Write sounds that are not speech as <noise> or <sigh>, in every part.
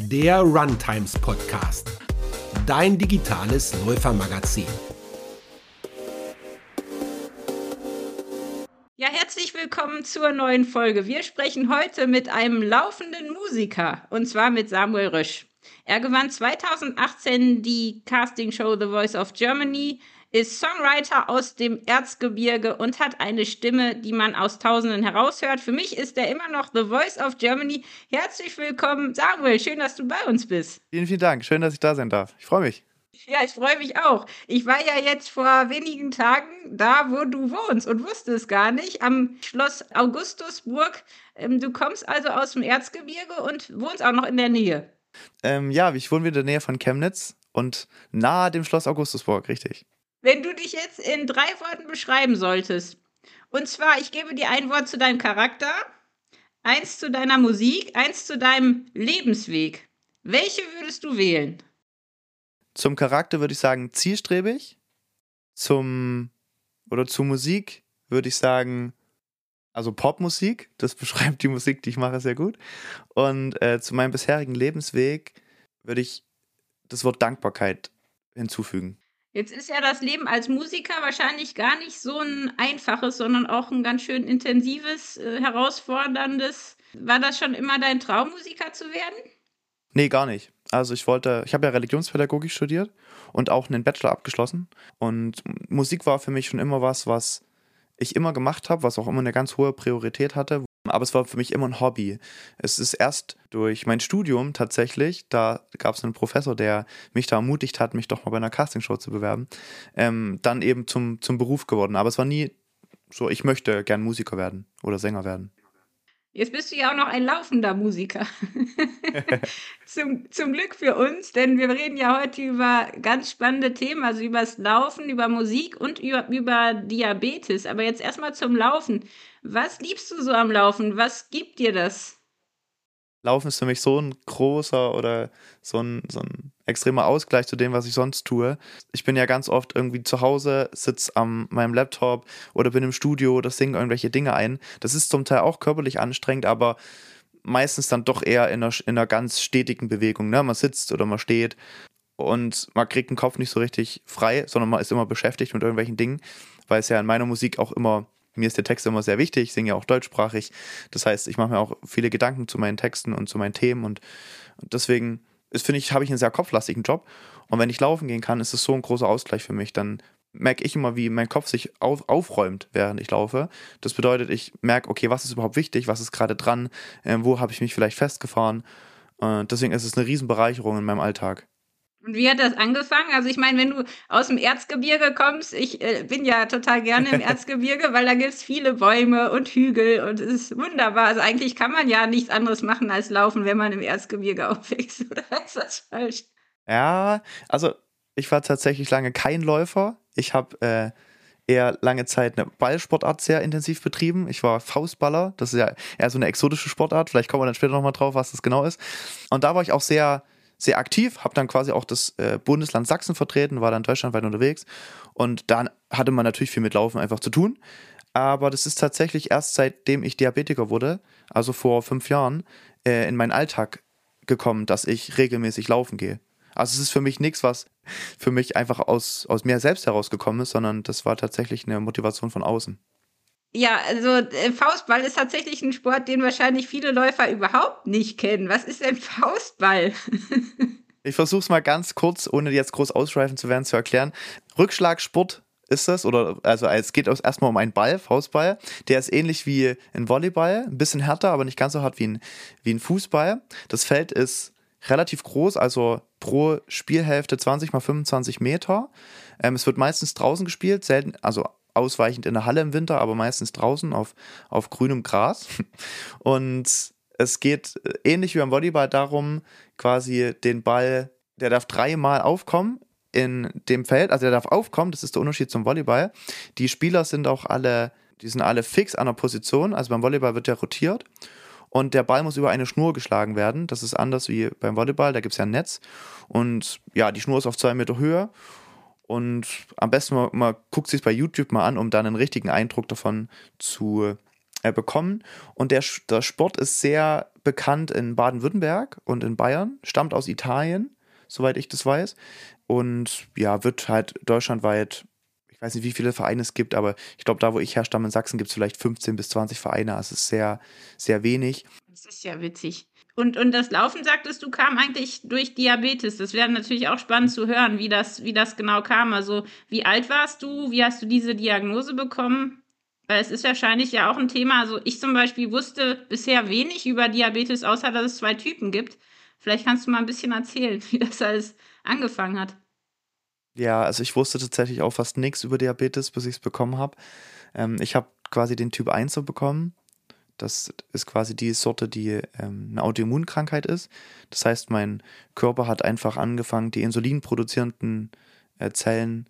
der Runtimes Podcast, dein digitales Läufermagazin. Ja, herzlich willkommen zur neuen Folge. Wir sprechen heute mit einem laufenden Musiker und zwar mit Samuel Rösch. Er gewann 2018 die Castingshow The Voice of Germany, ist Songwriter aus dem Erzgebirge und hat eine Stimme, die man aus Tausenden heraushört. Für mich ist er immer noch The Voice of Germany. Herzlich willkommen, Samuel. Schön, dass du bei uns bist. Vielen, vielen Dank. Schön, dass ich da sein darf. Ich freue mich. Ja, ich freue mich auch. Ich war ja jetzt vor wenigen Tagen da, wo du wohnst und wusste es gar nicht, am Schloss Augustusburg. Ähm, du kommst also aus dem Erzgebirge und wohnst auch noch in der Nähe. Ähm, ja, ich wohne wieder in der Nähe von Chemnitz und nahe dem Schloss Augustusburg, richtig. Wenn du dich jetzt in drei Worten beschreiben solltest, und zwar, ich gebe dir ein Wort zu deinem Charakter, eins zu deiner Musik, eins zu deinem Lebensweg. Welche würdest du wählen? Zum Charakter würde ich sagen zielstrebig. Zum oder zur Musik würde ich sagen, also Popmusik. Das <laughs> beschreibt die Musik, die ich mache, sehr gut. Und äh, zu meinem bisherigen Lebensweg würde ich das Wort Dankbarkeit hinzufügen. Jetzt ist ja das Leben als Musiker wahrscheinlich gar nicht so ein einfaches, sondern auch ein ganz schön intensives, äh, herausforderndes. War das schon immer dein Traum, Musiker zu werden? Nee, gar nicht. Also ich wollte, ich habe ja Religionspädagogik studiert und auch einen Bachelor abgeschlossen. Und Musik war für mich schon immer was, was ich immer gemacht habe, was auch immer eine ganz hohe Priorität hatte, aber es war für mich immer ein Hobby. Es ist erst durch mein Studium tatsächlich, da gab es einen Professor, der mich da ermutigt hat, mich doch mal bei einer Castingshow zu bewerben, ähm, dann eben zum, zum Beruf geworden. Aber es war nie so, ich möchte gern Musiker werden oder Sänger werden. Jetzt bist du ja auch noch ein laufender Musiker. <laughs> zum, zum Glück für uns, denn wir reden ja heute über ganz spannende Themen, also über das Laufen, über Musik und über, über Diabetes. Aber jetzt erstmal zum Laufen. Was liebst du so am Laufen? Was gibt dir das? Laufen ist für mich so ein großer oder so ein, so ein extremer Ausgleich zu dem, was ich sonst tue. Ich bin ja ganz oft irgendwie zu Hause, sitze an meinem Laptop oder bin im Studio oder singe irgendwelche Dinge ein. Das ist zum Teil auch körperlich anstrengend, aber meistens dann doch eher in einer, in einer ganz stetigen Bewegung. Ne? Man sitzt oder man steht und man kriegt den Kopf nicht so richtig frei, sondern man ist immer beschäftigt mit irgendwelchen Dingen, weil es ja in meiner Musik auch immer mir ist der Text immer sehr wichtig, ich singe ja auch deutschsprachig. Das heißt, ich mache mir auch viele Gedanken zu meinen Texten und zu meinen Themen und deswegen finde ich, habe ich einen sehr kopflastigen Job. Und wenn ich laufen gehen kann, ist es so ein großer Ausgleich für mich. Dann merke ich immer, wie mein Kopf sich auf, aufräumt, während ich laufe. Das bedeutet, ich merke, okay, was ist überhaupt wichtig, was ist gerade dran, äh, wo habe ich mich vielleicht festgefahren. Äh, deswegen ist es eine Riesenbereicherung in meinem Alltag. Und wie hat das angefangen? Also ich meine, wenn du aus dem Erzgebirge kommst, ich äh, bin ja total gerne im <laughs> Erzgebirge, weil da gibt es viele Bäume und Hügel und es ist wunderbar. Also eigentlich kann man ja nichts anderes machen als laufen, wenn man im Erzgebirge <laughs> aufwächst. Oder ist das falsch? Ja, also ich war tatsächlich lange kein Läufer. Ich habe äh, eher lange Zeit eine Ballsportart sehr intensiv betrieben. Ich war Faustballer. Das ist ja eher so eine exotische Sportart. Vielleicht kommen wir dann später nochmal drauf, was das genau ist. Und da war ich auch sehr sehr aktiv, habe dann quasi auch das äh, Bundesland Sachsen vertreten, war dann deutschlandweit unterwegs und dann hatte man natürlich viel mit Laufen einfach zu tun. Aber das ist tatsächlich erst seitdem ich Diabetiker wurde, also vor fünf Jahren, äh, in meinen Alltag gekommen, dass ich regelmäßig laufen gehe. Also es ist für mich nichts, was für mich einfach aus, aus mir selbst herausgekommen ist, sondern das war tatsächlich eine Motivation von außen. Ja, also äh, Faustball ist tatsächlich ein Sport, den wahrscheinlich viele Läufer überhaupt nicht kennen. Was ist denn Faustball? <laughs> ich versuche es mal ganz kurz, ohne jetzt groß ausschweifen zu werden, zu erklären. Rückschlagsport ist das, oder also es geht erstmal um einen Ball, Faustball. Der ist ähnlich wie ein Volleyball, ein bisschen härter, aber nicht ganz so hart wie ein, wie ein Fußball. Das Feld ist relativ groß, also pro Spielhälfte 20 mal 25 Meter. Ähm, es wird meistens draußen gespielt, selten, also ausweichend in der Halle im Winter, aber meistens draußen auf, auf grünem Gras. <laughs> Und es geht äh, ähnlich wie beim Volleyball darum, quasi den Ball, der darf dreimal aufkommen in dem Feld, also der darf aufkommen, das ist der Unterschied zum Volleyball. Die Spieler sind auch alle, die sind alle fix an der Position, also beim Volleyball wird der rotiert und der Ball muss über eine Schnur geschlagen werden. Das ist anders wie beim Volleyball, da gibt es ja ein Netz und ja, die Schnur ist auf zwei Meter Höhe und am besten man, man guckt sich bei YouTube mal an, um dann einen richtigen Eindruck davon zu, äh, bekommen. Und der, der Sport ist sehr bekannt in Baden-Württemberg und in Bayern, stammt aus Italien, soweit ich das weiß. Und ja, wird halt deutschlandweit, ich weiß nicht, wie viele Vereine es gibt, aber ich glaube, da, wo ich herstamme in Sachsen, gibt es vielleicht 15 bis 20 Vereine. Also es ist sehr, sehr wenig. Das ist ja witzig. Und, und das Laufen, sagtest du, kam eigentlich durch Diabetes. Das wäre natürlich auch spannend zu hören, wie das, wie das genau kam. Also, wie alt warst du? Wie hast du diese Diagnose bekommen? Weil es ist wahrscheinlich ja auch ein Thema. Also, ich zum Beispiel wusste bisher wenig über Diabetes, außer dass es zwei Typen gibt. Vielleicht kannst du mal ein bisschen erzählen, <laughs> wie das alles angefangen hat. Ja, also ich wusste tatsächlich auch fast nichts über Diabetes, bis ich es bekommen habe. Ähm, ich habe quasi den Typ 1 so bekommen das ist quasi die Sorte, die ähm, eine Autoimmunkrankheit ist. Das heißt, mein Körper hat einfach angefangen, die insulinproduzierenden äh, Zellen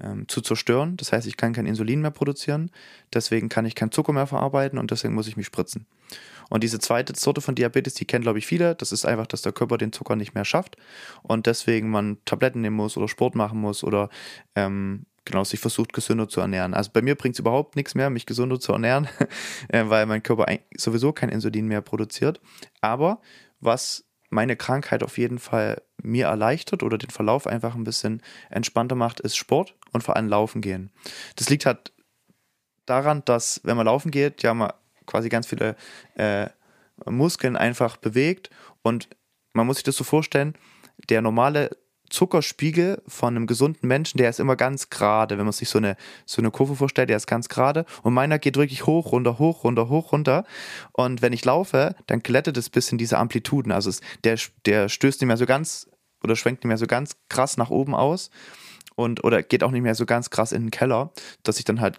ähm, zu zerstören. Das heißt, ich kann kein Insulin mehr produzieren. Deswegen kann ich kein Zucker mehr verarbeiten und deswegen muss ich mich spritzen. Und diese zweite Sorte von Diabetes, die kennen, glaube ich, viele. Das ist einfach, dass der Körper den Zucker nicht mehr schafft und deswegen man Tabletten nehmen muss oder Sport machen muss oder ähm, genau, sich versucht, gesünder zu ernähren. Also bei mir bringt es überhaupt nichts mehr, mich gesünder zu ernähren, <laughs> äh, weil mein Körper sowieso kein Insulin mehr produziert. Aber was meine Krankheit auf jeden Fall mir erleichtert oder den Verlauf einfach ein bisschen entspannter macht, ist Sport und vor allem Laufen gehen. Das liegt halt daran, dass wenn man laufen geht, ja man quasi ganz viele äh, Muskeln einfach bewegt und man muss sich das so vorstellen, der normale Zuckerspiegel von einem gesunden Menschen, der ist immer ganz gerade. Wenn man sich so eine, so eine Kurve vorstellt, der ist ganz gerade. Und meiner geht wirklich hoch, runter, hoch, runter, hoch, runter. Und wenn ich laufe, dann glättet es bis in diese Amplituden. Also es, der, der stößt nicht mehr so ganz oder schwenkt nicht mehr so ganz krass nach oben aus. Und, oder geht auch nicht mehr so ganz krass in den Keller, dass ich dann halt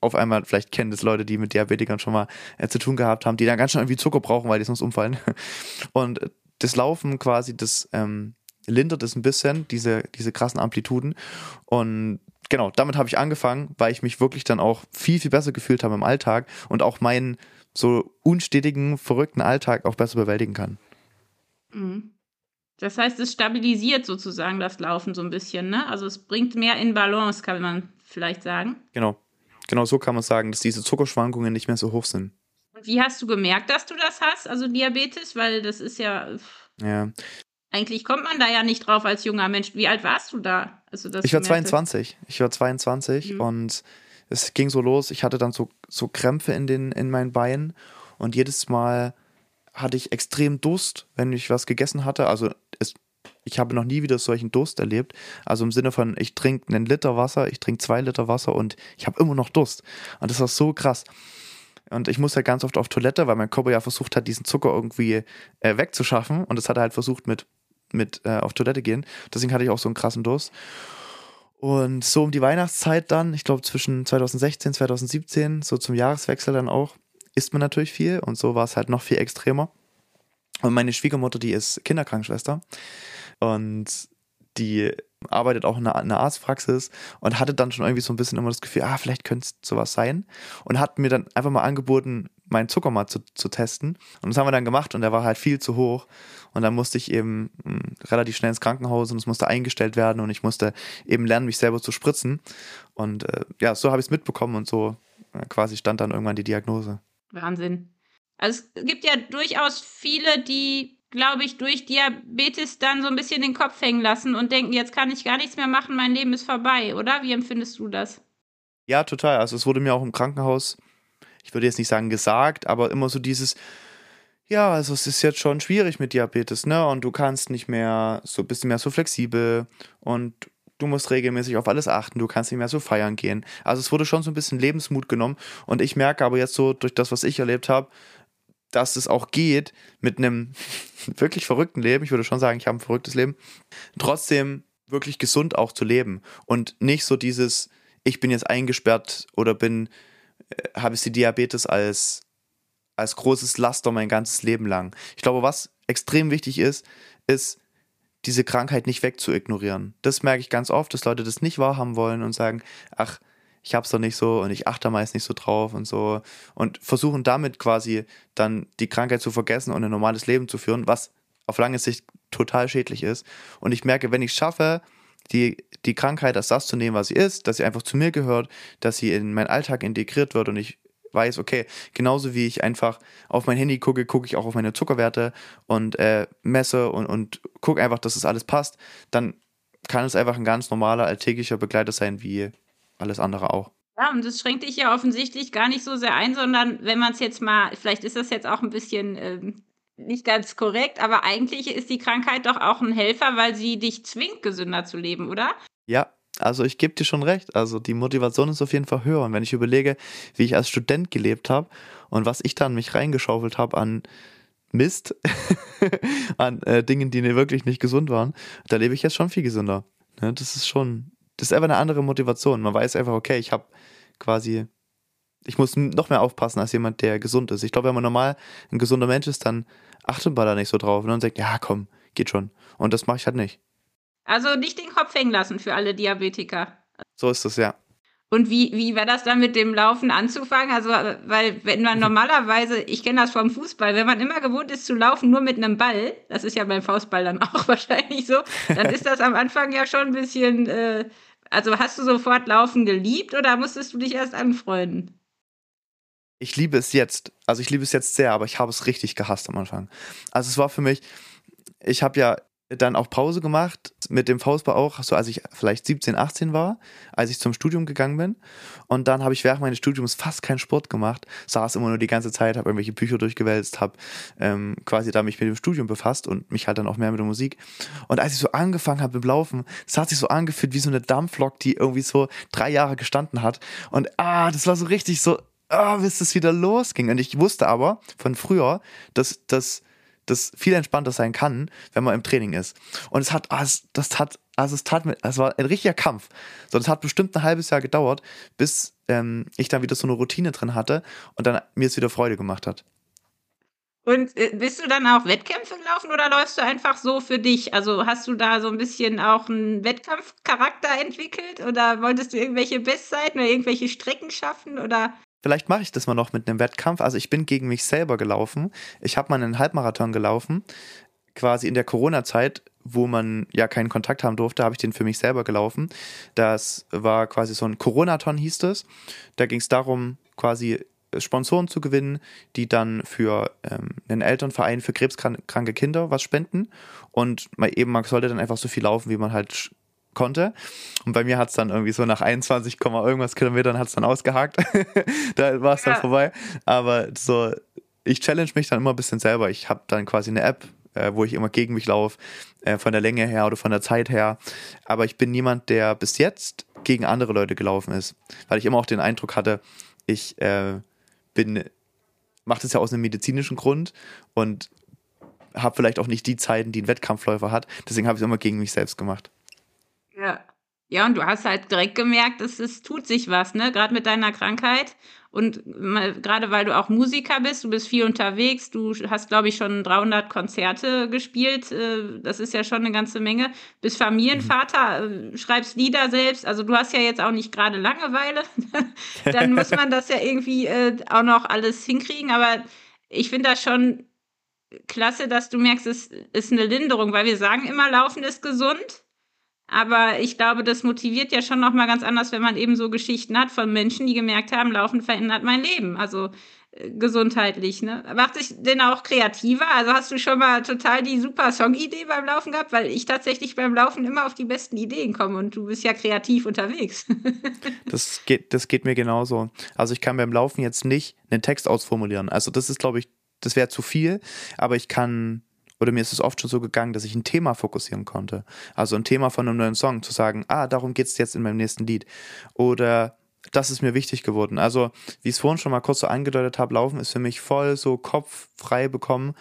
auf einmal, vielleicht kennen das Leute, die mit Diabetikern schon mal äh, zu tun gehabt haben, die dann ganz schön irgendwie Zucker brauchen, weil die sonst umfallen. <laughs> Und das Laufen quasi, das ähm, lindert es ein bisschen, diese, diese krassen Amplituden. Und genau, damit habe ich angefangen, weil ich mich wirklich dann auch viel, viel besser gefühlt habe im Alltag und auch meinen so unstetigen, verrückten Alltag auch besser bewältigen kann. Mhm. Das heißt, es stabilisiert sozusagen das Laufen so ein bisschen, ne? Also es bringt mehr in Balance, kann man vielleicht sagen. Genau. Genau so kann man sagen, dass diese Zuckerschwankungen nicht mehr so hoch sind. Und wie hast du gemerkt, dass du das hast, also Diabetes? Weil das ist ja. Ja, eigentlich kommt man da ja nicht drauf als junger Mensch. Wie alt warst du da? Also, ich war 22. Ich war 22 mhm. und es ging so los. Ich hatte dann so, so Krämpfe in, den, in meinen Beinen und jedes Mal hatte ich extrem Durst, wenn ich was gegessen hatte. Also es, ich habe noch nie wieder solchen Durst erlebt. Also im Sinne von, ich trinke einen Liter Wasser, ich trinke zwei Liter Wasser und ich habe immer noch Durst. Und das war so krass. Und ich musste halt ganz oft auf Toilette, weil mein Körper ja versucht hat, diesen Zucker irgendwie äh, wegzuschaffen. Und das hat er halt versucht mit mit äh, auf Toilette gehen. Deswegen hatte ich auch so einen krassen Durst. Und so um die Weihnachtszeit dann, ich glaube zwischen 2016, 2017, so zum Jahreswechsel dann auch, isst man natürlich viel und so war es halt noch viel extremer. Und meine Schwiegermutter, die ist Kinderkrankenschwester und die arbeitet auch in einer, in einer Arztpraxis und hatte dann schon irgendwie so ein bisschen immer das Gefühl, ah, vielleicht könnte es sowas sein. Und hat mir dann einfach mal angeboten, meinen Zucker mal zu, zu testen. Und das haben wir dann gemacht und der war halt viel zu hoch. Und dann musste ich eben hm, relativ schnell ins Krankenhaus und es musste eingestellt werden und ich musste eben lernen, mich selber zu spritzen. Und äh, ja, so habe ich es mitbekommen und so äh, quasi stand dann irgendwann die Diagnose. Wahnsinn. Also es gibt ja durchaus viele, die, glaube ich, durch Diabetes dann so ein bisschen den Kopf hängen lassen und denken, jetzt kann ich gar nichts mehr machen, mein Leben ist vorbei, oder? Wie empfindest du das? Ja, total. Also es wurde mir auch im Krankenhaus ich würde jetzt nicht sagen gesagt, aber immer so dieses, ja, also es ist jetzt schon schwierig mit Diabetes, ne? Und du kannst nicht mehr so, bist mehr so flexibel und du musst regelmäßig auf alles achten, du kannst nicht mehr so feiern gehen. Also es wurde schon so ein bisschen Lebensmut genommen und ich merke aber jetzt so durch das, was ich erlebt habe, dass es auch geht mit einem <laughs> wirklich verrückten Leben. Ich würde schon sagen, ich habe ein verrücktes Leben. Trotzdem wirklich gesund auch zu leben und nicht so dieses, ich bin jetzt eingesperrt oder bin habe ich die Diabetes als, als großes Laster mein ganzes Leben lang. Ich glaube, was extrem wichtig ist, ist, diese Krankheit nicht wegzuignorieren. Das merke ich ganz oft, dass Leute das nicht wahrhaben wollen und sagen, ach, ich hab's doch nicht so und ich achte meist nicht so drauf und so und versuchen damit quasi dann die Krankheit zu vergessen und ein normales Leben zu führen, was auf lange Sicht total schädlich ist. Und ich merke, wenn ich schaffe, die, die Krankheit als das zu nehmen, was sie ist, dass sie einfach zu mir gehört, dass sie in meinen Alltag integriert wird und ich weiß, okay, genauso wie ich einfach auf mein Handy gucke, gucke ich auch auf meine Zuckerwerte und äh, messe und, und gucke einfach, dass es das alles passt, dann kann es einfach ein ganz normaler, alltäglicher Begleiter sein, wie alles andere auch. Ja, und das schränkt dich ja offensichtlich gar nicht so sehr ein, sondern wenn man es jetzt mal, vielleicht ist das jetzt auch ein bisschen ähm, nicht ganz korrekt, aber eigentlich ist die Krankheit doch auch ein Helfer, weil sie dich zwingt, gesünder zu leben, oder? Ja, also ich gebe dir schon recht. Also die Motivation ist auf jeden Fall höher. Und wenn ich überlege, wie ich als Student gelebt habe und was ich dann mich reingeschaufelt habe an Mist, <laughs> an äh, Dingen, die wirklich nicht gesund waren, da lebe ich jetzt schon viel gesünder. Ne, das ist schon, das ist einfach eine andere Motivation. Man weiß einfach, okay, ich habe quasi, ich muss noch mehr aufpassen als jemand, der gesund ist. Ich glaube, wenn man normal ein gesunder Mensch ist, dann achtet man da nicht so drauf und dann sagt, ja, komm, geht schon. Und das mache ich halt nicht. Also nicht den Kopf hängen lassen für alle Diabetiker. So ist es, ja. Und wie, wie war das dann mit dem Laufen anzufangen? Also, weil, wenn man normalerweise, ich kenne das vom Fußball, wenn man immer gewohnt ist zu laufen, nur mit einem Ball, das ist ja beim Faustball dann <laughs> auch wahrscheinlich so, dann ist das am Anfang ja schon ein bisschen, äh, also hast du sofort Laufen geliebt oder musstest du dich erst anfreunden? Ich liebe es jetzt. Also ich liebe es jetzt sehr, aber ich habe es richtig gehasst am Anfang. Also es war für mich, ich habe ja dann auch Pause gemacht mit dem Faustball auch, so als ich vielleicht 17, 18 war, als ich zum Studium gegangen bin. Und dann habe ich während meines Studiums fast keinen Sport gemacht, saß immer nur die ganze Zeit, habe irgendwelche Bücher durchgewälzt, habe ähm, quasi da mich mit dem Studium befasst und mich halt dann auch mehr mit der Musik. Und als ich so angefangen habe mit dem Laufen, das hat sich so angefühlt wie so eine Dampflok, die irgendwie so drei Jahre gestanden hat. Und ah, das war so richtig so, ah, bis es wieder losging. Und ich wusste aber von früher, dass das das viel entspannter sein kann, wenn man im Training ist. Und es hat, also das hat, also es tat mir, es war ein richtiger Kampf. So, das hat bestimmt ein halbes Jahr gedauert, bis ähm, ich dann wieder so eine Routine drin hatte und dann mir es wieder Freude gemacht hat. Und äh, bist du dann auch Wettkämpfe gelaufen oder läufst du einfach so für dich? Also hast du da so ein bisschen auch einen Wettkampfcharakter entwickelt oder wolltest du irgendwelche Bestzeiten oder irgendwelche Strecken schaffen oder? Vielleicht mache ich das mal noch mit einem Wettkampf. Also ich bin gegen mich selber gelaufen. Ich habe mal einen Halbmarathon gelaufen, quasi in der Corona-Zeit, wo man ja keinen Kontakt haben durfte, habe ich den für mich selber gelaufen. Das war quasi so ein Coronaton hieß es. Da ging es darum, quasi Sponsoren zu gewinnen, die dann für ähm, einen Elternverein für krebskranke Kinder was spenden. Und man eben, man sollte dann einfach so viel laufen, wie man halt konnte. Und bei mir hat es dann irgendwie so nach 21, irgendwas Kilometern hat es dann ausgehakt. <laughs> da war es dann ja. vorbei. Aber so, ich challenge mich dann immer ein bisschen selber. Ich habe dann quasi eine App, äh, wo ich immer gegen mich laufe, äh, von der Länge her oder von der Zeit her. Aber ich bin niemand, der bis jetzt gegen andere Leute gelaufen ist. Weil ich immer auch den Eindruck hatte, ich äh, bin, mache das ja aus einem medizinischen Grund und habe vielleicht auch nicht die Zeiten, die ein Wettkampfläufer hat. Deswegen habe ich es immer gegen mich selbst gemacht. Ja. Ja, und du hast halt direkt gemerkt, dass es tut sich was, ne? Gerade mit deiner Krankheit. Und gerade weil du auch Musiker bist, du bist viel unterwegs, du hast, glaube ich, schon 300 Konzerte gespielt. Äh, das ist ja schon eine ganze Menge. Bist Familienvater, mhm. schreibst Lieder selbst. Also du hast ja jetzt auch nicht gerade Langeweile. <laughs> Dann muss man das ja irgendwie äh, auch noch alles hinkriegen. Aber ich finde das schon klasse, dass du merkst, es ist eine Linderung, weil wir sagen immer, Laufen ist gesund. Aber ich glaube, das motiviert ja schon nochmal ganz anders, wenn man eben so Geschichten hat von Menschen, die gemerkt haben, Laufen verändert mein Leben. Also äh, gesundheitlich, ne? Macht dich denn auch kreativer? Also hast du schon mal total die super Song-Idee beim Laufen gehabt? Weil ich tatsächlich beim Laufen immer auf die besten Ideen komme und du bist ja kreativ unterwegs. <laughs> das, geht, das geht mir genauso. Also ich kann beim Laufen jetzt nicht einen Text ausformulieren. Also das ist, glaube ich, das wäre zu viel, aber ich kann oder mir ist es oft schon so gegangen, dass ich ein Thema fokussieren konnte. Also ein Thema von einem neuen Song, zu sagen, ah, darum geht es jetzt in meinem nächsten Lied. Oder das ist mir wichtig geworden. Also, wie ich es vorhin schon mal kurz so angedeutet habe, Laufen ist für mich voll so kopffrei bekommen,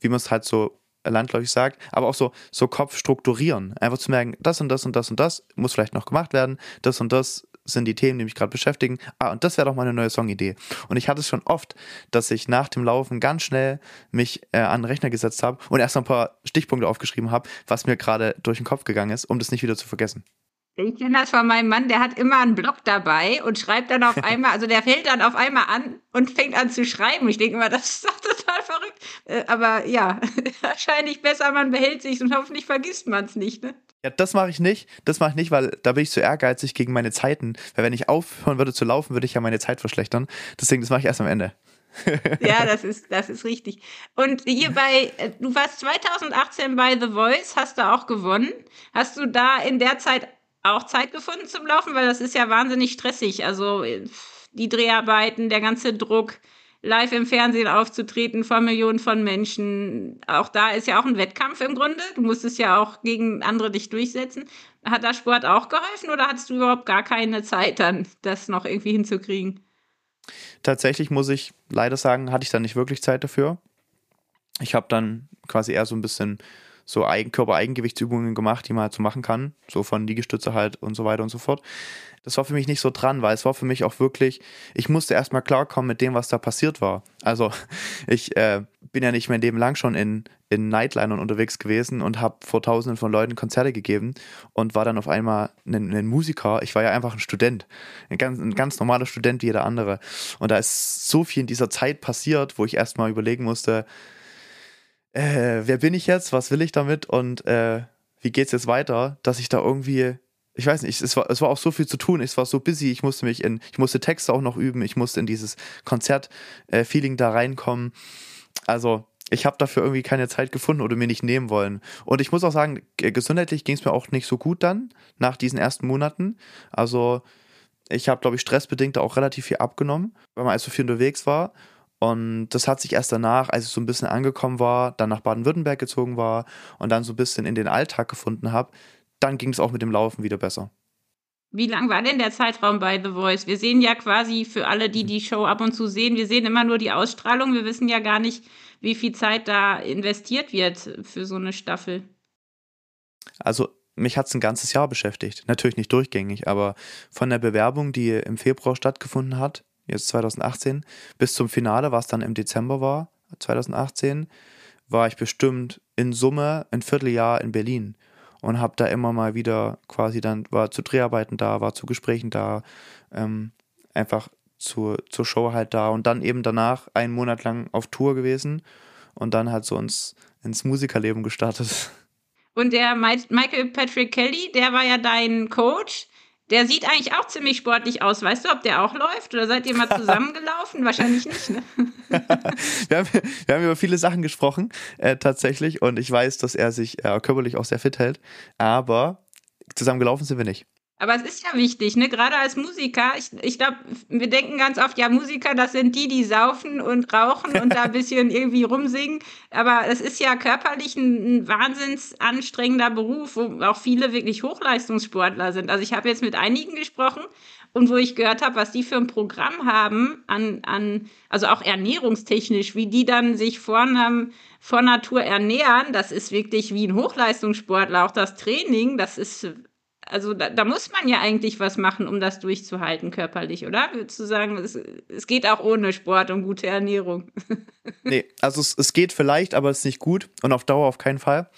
wie man es halt so landläufig sagt, aber auch so, so Kopf strukturieren. Einfach zu merken, das und das und das und das muss vielleicht noch gemacht werden, das und das sind die Themen, die mich gerade beschäftigen. Ah, und das wäre doch mal eine neue Songidee. Und ich hatte es schon oft, dass ich nach dem Laufen ganz schnell mich äh, an den Rechner gesetzt habe und erst ein paar Stichpunkte aufgeschrieben habe, was mir gerade durch den Kopf gegangen ist, um das nicht wieder zu vergessen. Ich kenne das von meinem Mann, der hat immer einen Block dabei und schreibt dann auf <laughs> einmal, also der fällt dann auf einmal an und fängt an zu schreiben. Ich denke immer, das ist doch total verrückt. Äh, aber ja, <laughs> wahrscheinlich besser, man behält sich und hoffentlich vergisst man es nicht. Ne? Ja, das mache ich nicht. Das mache ich nicht, weil da bin ich zu ehrgeizig gegen meine Zeiten. Weil wenn ich aufhören würde zu laufen, würde ich ja meine Zeit verschlechtern. Deswegen, das mache ich erst am Ende. <laughs> ja, das ist, das ist richtig. Und hier bei, äh, du warst 2018 bei The Voice, hast du auch gewonnen. Hast du da in der Zeit auch Zeit gefunden zum Laufen? Weil das ist ja wahnsinnig stressig. Also äh, die Dreharbeiten, der ganze Druck, live im Fernsehen aufzutreten vor Millionen von Menschen. Auch da ist ja auch ein Wettkampf im Grunde. Du musstest ja auch gegen andere dich durchsetzen. Hat da Sport auch geholfen oder hattest du überhaupt gar keine Zeit dann, das noch irgendwie hinzukriegen? Tatsächlich muss ich leider sagen, hatte ich dann nicht wirklich Zeit dafür. Ich habe dann quasi eher so ein bisschen so Eigen Körper-Eigengewichtsübungen gemacht, die man halt so machen kann, so von Liegestütze halt und so weiter und so fort. Das war für mich nicht so dran, weil es war für mich auch wirklich, ich musste erstmal klarkommen mit dem, was da passiert war. Also <laughs> ich äh, bin ja nicht mein Leben lang schon in, in Nightlinern unterwegs gewesen und habe vor tausenden von Leuten Konzerte gegeben und war dann auf einmal ein, ein Musiker. Ich war ja einfach ein Student, ein ganz, ein ganz normaler Student wie jeder andere. Und da ist so viel in dieser Zeit passiert, wo ich erstmal überlegen musste, äh, wer bin ich jetzt, was will ich damit und äh, wie geht's jetzt weiter, dass ich da irgendwie, ich weiß nicht, es war, es war auch so viel zu tun, es war so busy, ich musste mich in, ich musste Texte auch noch üben, ich musste in dieses Konzert-Feeling da reinkommen. Also ich habe dafür irgendwie keine Zeit gefunden oder mir nicht nehmen wollen. Und ich muss auch sagen, gesundheitlich ging es mir auch nicht so gut dann, nach diesen ersten Monaten. Also ich habe, glaube ich, stressbedingt auch relativ viel abgenommen, weil man also viel unterwegs war. Und das hat sich erst danach, als ich so ein bisschen angekommen war, dann nach Baden-Württemberg gezogen war und dann so ein bisschen in den Alltag gefunden habe, dann ging es auch mit dem Laufen wieder besser. Wie lang war denn der Zeitraum bei The Voice? Wir sehen ja quasi für alle, die die Show ab und zu sehen, wir sehen immer nur die Ausstrahlung. Wir wissen ja gar nicht, wie viel Zeit da investiert wird für so eine Staffel. Also mich hat es ein ganzes Jahr beschäftigt. Natürlich nicht durchgängig, aber von der Bewerbung, die im Februar stattgefunden hat, jetzt 2018, bis zum Finale, was dann im Dezember war, 2018, war ich bestimmt in Summe ein Vierteljahr in Berlin und habe da immer mal wieder quasi dann, war zu Dreharbeiten da, war zu Gesprächen da, ähm, einfach zu, zur Show halt da und dann eben danach einen Monat lang auf Tour gewesen und dann halt so ins, ins Musikerleben gestartet. Und der Michael Patrick Kelly, der war ja dein Coach. Der sieht eigentlich auch ziemlich sportlich aus. Weißt du, ob der auch läuft? Oder seid ihr mal <laughs> zusammengelaufen? Wahrscheinlich nicht, ne? <laughs> wir, haben, wir haben über viele Sachen gesprochen, äh, tatsächlich. Und ich weiß, dass er sich äh, körperlich auch sehr fit hält. Aber zusammengelaufen sind wir nicht. Aber es ist ja wichtig, ne? Gerade als Musiker. Ich, ich glaube, wir denken ganz oft, ja, Musiker, das sind die, die saufen und rauchen und da <laughs> ein bisschen irgendwie rumsingen. Aber es ist ja körperlich ein, ein wahnsinns anstrengender Beruf, wo auch viele wirklich Hochleistungssportler sind. Also ich habe jetzt mit einigen gesprochen und wo ich gehört habe, was die für ein Programm haben, an, an, also auch ernährungstechnisch, wie die dann sich vor, einem, vor Natur ernähren, das ist wirklich wie ein Hochleistungssportler. Auch das Training, das ist also da, da, muss man ja eigentlich was machen, um das durchzuhalten körperlich, oder? Du sagen, es, es geht auch ohne Sport und gute Ernährung? <laughs> nee, also es, es geht vielleicht, aber es ist nicht gut und auf Dauer auf keinen Fall.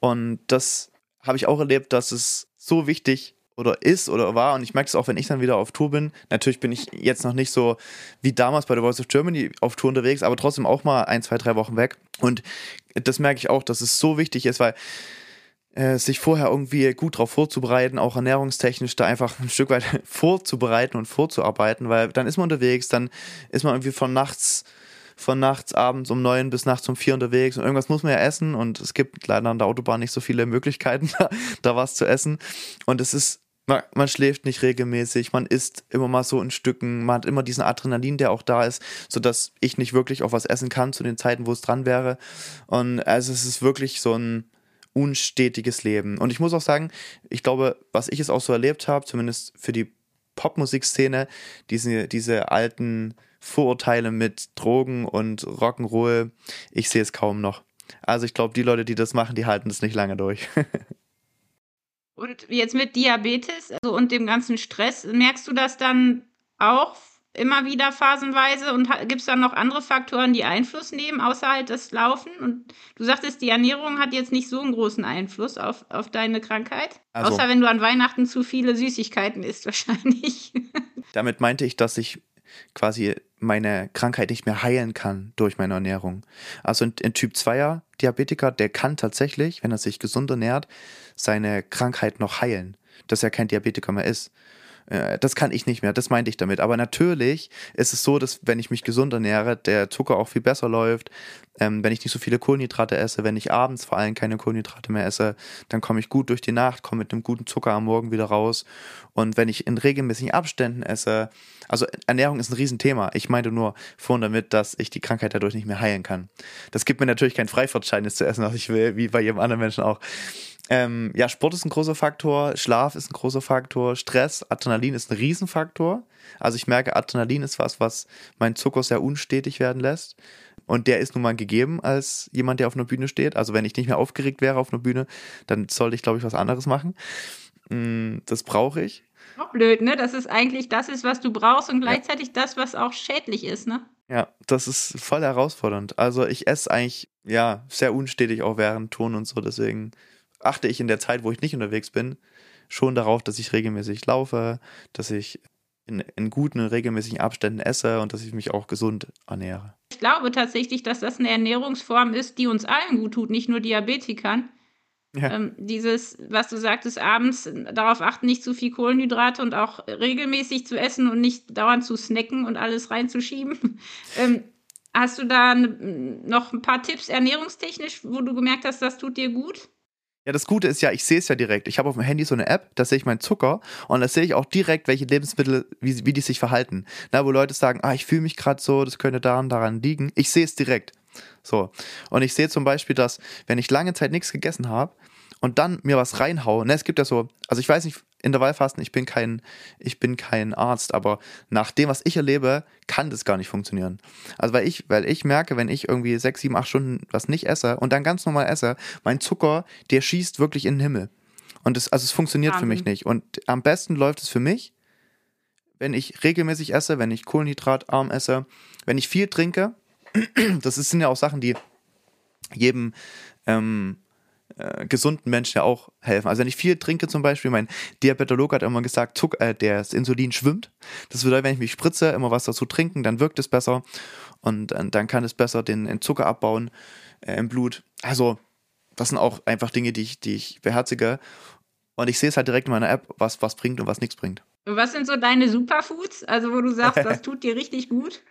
Und das habe ich auch erlebt, dass es so wichtig oder ist oder war und ich merke es auch, wenn ich dann wieder auf Tour bin. Natürlich bin ich jetzt noch nicht so wie damals bei der Voice of Germany auf Tour unterwegs, aber trotzdem auch mal ein, zwei, drei Wochen weg. Und das merke ich auch, dass es so wichtig ist, weil äh, sich vorher irgendwie gut darauf vorzubereiten, auch ernährungstechnisch da einfach ein Stück weit <laughs> vorzubereiten und vorzuarbeiten, weil dann ist man unterwegs, dann ist man irgendwie von nachts, von nachts abends um neun bis nachts um vier unterwegs und irgendwas muss man ja essen und es gibt leider an der Autobahn nicht so viele Möglichkeiten, <laughs> da, da was zu essen. Und es ist man, man, schläft nicht regelmäßig, man isst immer mal so in Stücken, man hat immer diesen Adrenalin, der auch da ist, sodass ich nicht wirklich auch was essen kann zu den Zeiten, wo es dran wäre. Und also es ist wirklich so ein, unstetiges Leben. Und ich muss auch sagen, ich glaube, was ich es auch so erlebt habe, zumindest für die Popmusikszene, diese, diese alten Vorurteile mit Drogen und Rock'n'Roll, ich sehe es kaum noch. Also ich glaube, die Leute, die das machen, die halten das nicht lange durch. <laughs> und jetzt mit Diabetes also und dem ganzen Stress, merkst du das dann auch immer wieder phasenweise und gibt es dann noch andere Faktoren, die Einfluss nehmen, außer halt das Laufen? Und du sagtest, die Ernährung hat jetzt nicht so einen großen Einfluss auf, auf deine Krankheit. Also, außer wenn du an Weihnachten zu viele Süßigkeiten isst, <laughs> wahrscheinlich. Damit meinte ich, dass ich quasi meine Krankheit nicht mehr heilen kann durch meine Ernährung. Also ein, ein Typ 2er Diabetiker, der kann tatsächlich, wenn er sich gesund ernährt, seine Krankheit noch heilen, dass er kein Diabetiker mehr ist. Äh, das kann ich nicht mehr, das meinte ich damit. Aber natürlich ist es so, dass wenn ich mich gesund ernähre, der Zucker auch viel besser läuft. Ähm, wenn ich nicht so viele Kohlenhydrate esse, wenn ich abends vor allem keine Kohlenhydrate mehr esse, dann komme ich gut durch die Nacht, komme mit einem guten Zucker am Morgen wieder raus. Und wenn ich in regelmäßigen Abständen esse, also Ernährung ist ein Riesenthema. Ich meinte nur vorhin damit, dass ich die Krankheit dadurch nicht mehr heilen kann. Das gibt mir natürlich kein Freifahrtschein, das zu essen, was ich will, wie bei jedem anderen Menschen auch. Ähm, ja, Sport ist ein großer Faktor, Schlaf ist ein großer Faktor, Stress, Adrenalin ist ein Riesenfaktor. Also ich merke, Adrenalin ist was, was meinen Zucker sehr unstetig werden lässt. Und der ist nun mal gegeben als jemand, der auf einer Bühne steht. Also wenn ich nicht mehr aufgeregt wäre auf einer Bühne, dann sollte ich, glaube ich, was anderes machen. Mm, das brauche ich. Auch blöd, ne? Das ist eigentlich das ist, was du brauchst und gleichzeitig ja. das, was auch schädlich ist, ne? Ja, das ist voll herausfordernd. Also ich esse eigentlich, ja, sehr unstetig auch während Ton und so. Deswegen achte ich in der Zeit, wo ich nicht unterwegs bin, schon darauf, dass ich regelmäßig laufe, dass ich in, in guten, regelmäßigen Abständen esse und dass ich mich auch gesund ernähre. Ich glaube tatsächlich, dass das eine Ernährungsform ist, die uns allen gut tut, nicht nur Diabetikern. Ja. Ähm, dieses, was du sagtest, abends darauf achten, nicht zu viel Kohlenhydrate und auch regelmäßig zu essen und nicht dauernd zu snacken und alles reinzuschieben. <laughs> ähm, hast du da noch ein paar Tipps ernährungstechnisch, wo du gemerkt hast, das tut dir gut? Ja, das Gute ist ja, ich sehe es ja direkt. Ich habe auf dem Handy so eine App, da sehe ich meinen Zucker und da sehe ich auch direkt, welche Lebensmittel, wie, wie die sich verhalten. Na, wo Leute sagen, ah, ich fühle mich gerade so, das könnte daran, daran liegen. Ich sehe es direkt. So. Und ich sehe zum Beispiel, dass, wenn ich lange Zeit nichts gegessen habe und dann mir was reinhaue, ne, es gibt ja so, also ich weiß nicht, Intervallfasten, ich bin kein, ich bin kein Arzt, aber nach dem, was ich erlebe, kann das gar nicht funktionieren. Also weil ich, weil ich merke, wenn ich irgendwie sechs, sieben, acht Stunden was nicht esse und dann ganz normal esse, mein Zucker, der schießt wirklich in den Himmel. Und es, also es funktioniert Amen. für mich nicht. Und am besten läuft es für mich, wenn ich regelmäßig esse, wenn ich kohlenhydratarm esse, wenn ich viel trinke. <clears throat> Das sind ja auch Sachen, die jedem ähm, äh, gesunden Menschen ja auch helfen. Also wenn ich viel trinke zum Beispiel, mein Diabetologe hat immer gesagt, Zuck, äh, das Insulin schwimmt. Das bedeutet, wenn ich mich spritze, immer was dazu trinken, dann wirkt es besser und äh, dann kann es besser den, den Zucker abbauen äh, im Blut. Also das sind auch einfach Dinge, die ich, die ich beherzige. Und ich sehe es halt direkt in meiner App, was, was bringt und was nichts bringt. Und was sind so deine Superfoods? Also wo du sagst, das tut dir richtig gut?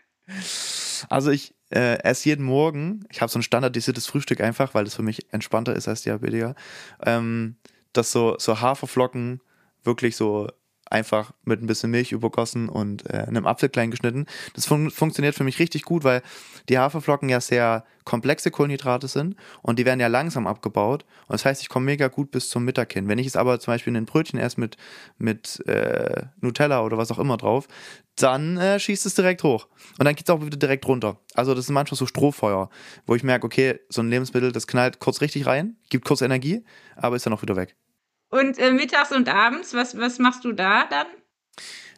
Also ich äh, esse jeden Morgen, ich habe so ein standardisiertes Frühstück einfach, weil das für mich entspannter ist als Diabetiker, ähm, dass so, so Haferflocken wirklich so einfach mit ein bisschen Milch übergossen und äh, einem Apfel klein geschnitten. Das fun funktioniert für mich richtig gut, weil die Haferflocken ja sehr komplexe Kohlenhydrate sind und die werden ja langsam abgebaut. Und das heißt, ich komme mega gut bis zum Mittag hin. Wenn ich es aber zum Beispiel in ein Brötchen esse mit, mit äh, Nutella oder was auch immer drauf, dann äh, schießt es direkt hoch. Und dann geht es auch wieder direkt runter. Also das sind manchmal so Strohfeuer, wo ich merke, okay, so ein Lebensmittel, das knallt kurz richtig rein, gibt kurz Energie, aber ist dann auch wieder weg. Und äh, mittags und abends, was, was machst du da dann?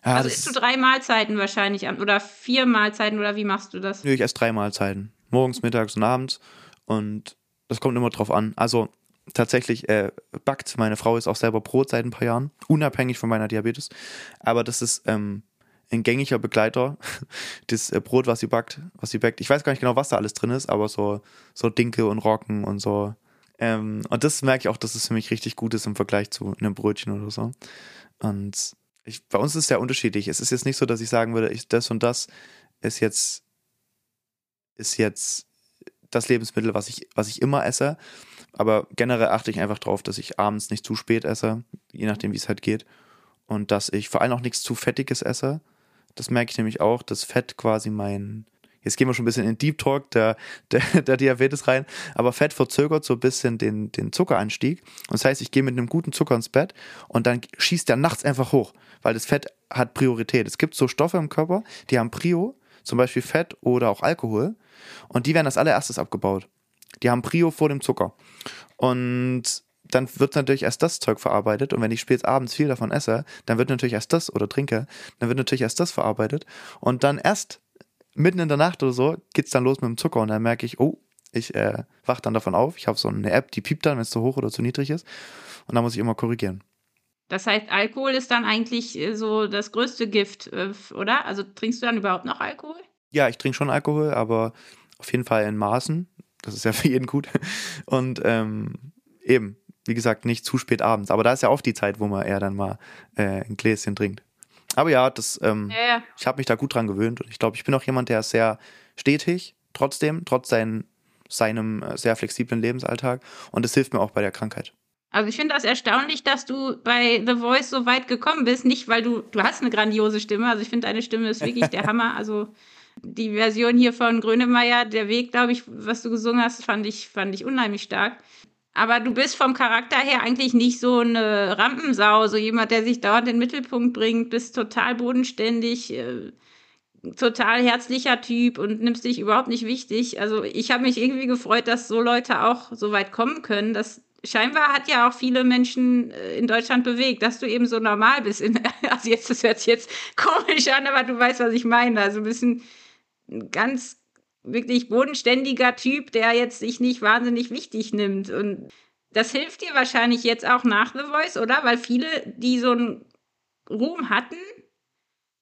Ja, also isst du drei Mahlzeiten wahrscheinlich oder vier Mahlzeiten oder wie machst du das? Nö, ich esse drei Mahlzeiten. Morgens, mittags und abends. Und das kommt immer drauf an. Also tatsächlich äh, backt meine Frau ist auch selber Brot seit ein paar Jahren, unabhängig von meiner Diabetes. Aber das ist ähm, ein gängiger Begleiter. <laughs> Das äh, Brot, was sie backt, was sie backt. Ich weiß gar nicht genau, was da alles drin ist, aber so, so Dinkel und Rocken und so ähm, und das merke ich auch, dass es für mich richtig gut ist im Vergleich zu einem Brötchen oder so. Und ich, bei uns ist es sehr unterschiedlich. Es ist jetzt nicht so, dass ich sagen würde, ich, das und das ist jetzt, ist jetzt das Lebensmittel, was ich, was ich immer esse. Aber generell achte ich einfach darauf, dass ich abends nicht zu spät esse, je nachdem, wie es halt geht. Und dass ich vor allem auch nichts zu Fettiges esse. Das merke ich nämlich auch, dass Fett quasi mein, jetzt gehen wir schon ein bisschen in Deep Talk der, der, <laughs> der Diabetes rein, aber Fett verzögert so ein bisschen den, den Zuckeranstieg. Und das heißt, ich gehe mit einem guten Zucker ins Bett und dann schießt der nachts einfach hoch, weil das Fett hat Priorität. Es gibt so Stoffe im Körper, die haben Prio, zum Beispiel Fett oder auch Alkohol, und die werden als allererstes abgebaut. Die haben Prio vor dem Zucker. Und dann wird natürlich erst das Zeug verarbeitet. Und wenn ich spät abends viel davon esse, dann wird natürlich erst das oder trinke, dann wird natürlich erst das verarbeitet. Und dann erst mitten in der Nacht oder so geht es dann los mit dem Zucker und dann merke ich, oh, ich äh, wach dann davon auf. Ich habe so eine App, die piept dann, wenn es zu hoch oder zu niedrig ist. Und dann muss ich immer korrigieren. Das heißt, Alkohol ist dann eigentlich äh, so das größte Gift, äh, oder? Also trinkst du dann überhaupt noch Alkohol? Ja, ich trinke schon Alkohol, aber auf jeden Fall in Maßen. Das ist ja <laughs> für jeden gut. Und ähm, eben, wie gesagt, nicht zu spät abends. Aber da ist ja oft die Zeit, wo man eher dann mal äh, ein Gläschen trinkt. Aber ja, das, ähm, ja, ja. ich habe mich da gut dran gewöhnt und ich glaube, ich bin auch jemand, der ist sehr stetig, trotzdem, trotz sein, seinem äh, sehr flexiblen Lebensalltag. Und das hilft mir auch bei der Krankheit. Also ich finde das erstaunlich, dass du bei The Voice so weit gekommen bist. Nicht, weil du, du hast eine grandiose Stimme. Also ich finde, deine Stimme ist wirklich der Hammer. <laughs> Also die Version hier von Grönemeyer, der Weg, glaube ich, was du gesungen hast, fand ich, fand ich unheimlich stark. Aber du bist vom Charakter her eigentlich nicht so eine Rampensau, so jemand, der sich dauernd in den Mittelpunkt bringt, bist total bodenständig, äh, total herzlicher Typ und nimmst dich überhaupt nicht wichtig. Also ich habe mich irgendwie gefreut, dass so Leute auch so weit kommen können, dass scheinbar hat ja auch viele Menschen äh, in Deutschland bewegt, dass du eben so normal bist. In, <laughs> also jetzt, das hört sich jetzt komisch an, aber du weißt, was ich meine. Also ein bisschen ganz wirklich bodenständiger Typ, der jetzt sich nicht wahnsinnig wichtig nimmt. Und das hilft dir wahrscheinlich jetzt auch nach The Voice, oder? Weil viele, die so einen Ruhm hatten,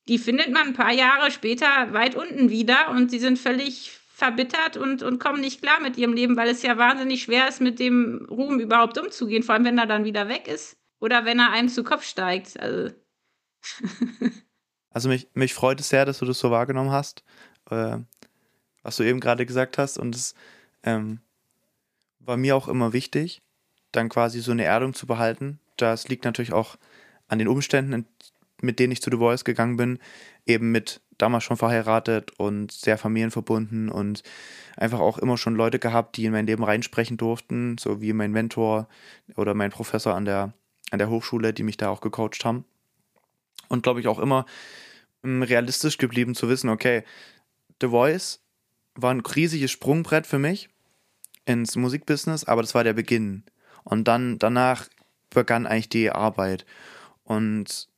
die findet man ein paar Jahre später weit unten wieder und sie sind völlig verbittert und, und kommen nicht klar mit ihrem Leben, weil es ja wahnsinnig schwer ist, mit dem Ruhm überhaupt umzugehen, vor allem wenn er dann wieder weg ist oder wenn er einem zu Kopf steigt. Also, <laughs> also mich, mich freut es sehr, dass du das so wahrgenommen hast, äh, was du eben gerade gesagt hast. Und es ähm, war mir auch immer wichtig, dann quasi so eine Erdung zu behalten. Das liegt natürlich auch an den Umständen, mit denen ich zu The Voice gegangen bin, eben mit damals schon verheiratet und sehr familienverbunden und einfach auch immer schon Leute gehabt, die in mein Leben reinsprechen durften, so wie mein Mentor oder mein Professor an der, an der Hochschule, die mich da auch gecoacht haben. Und glaube ich auch immer ähm, realistisch geblieben zu wissen, okay, The Voice war ein riesiges Sprungbrett für mich ins Musikbusiness, aber das war der Beginn. Und dann danach begann eigentlich die Arbeit. Und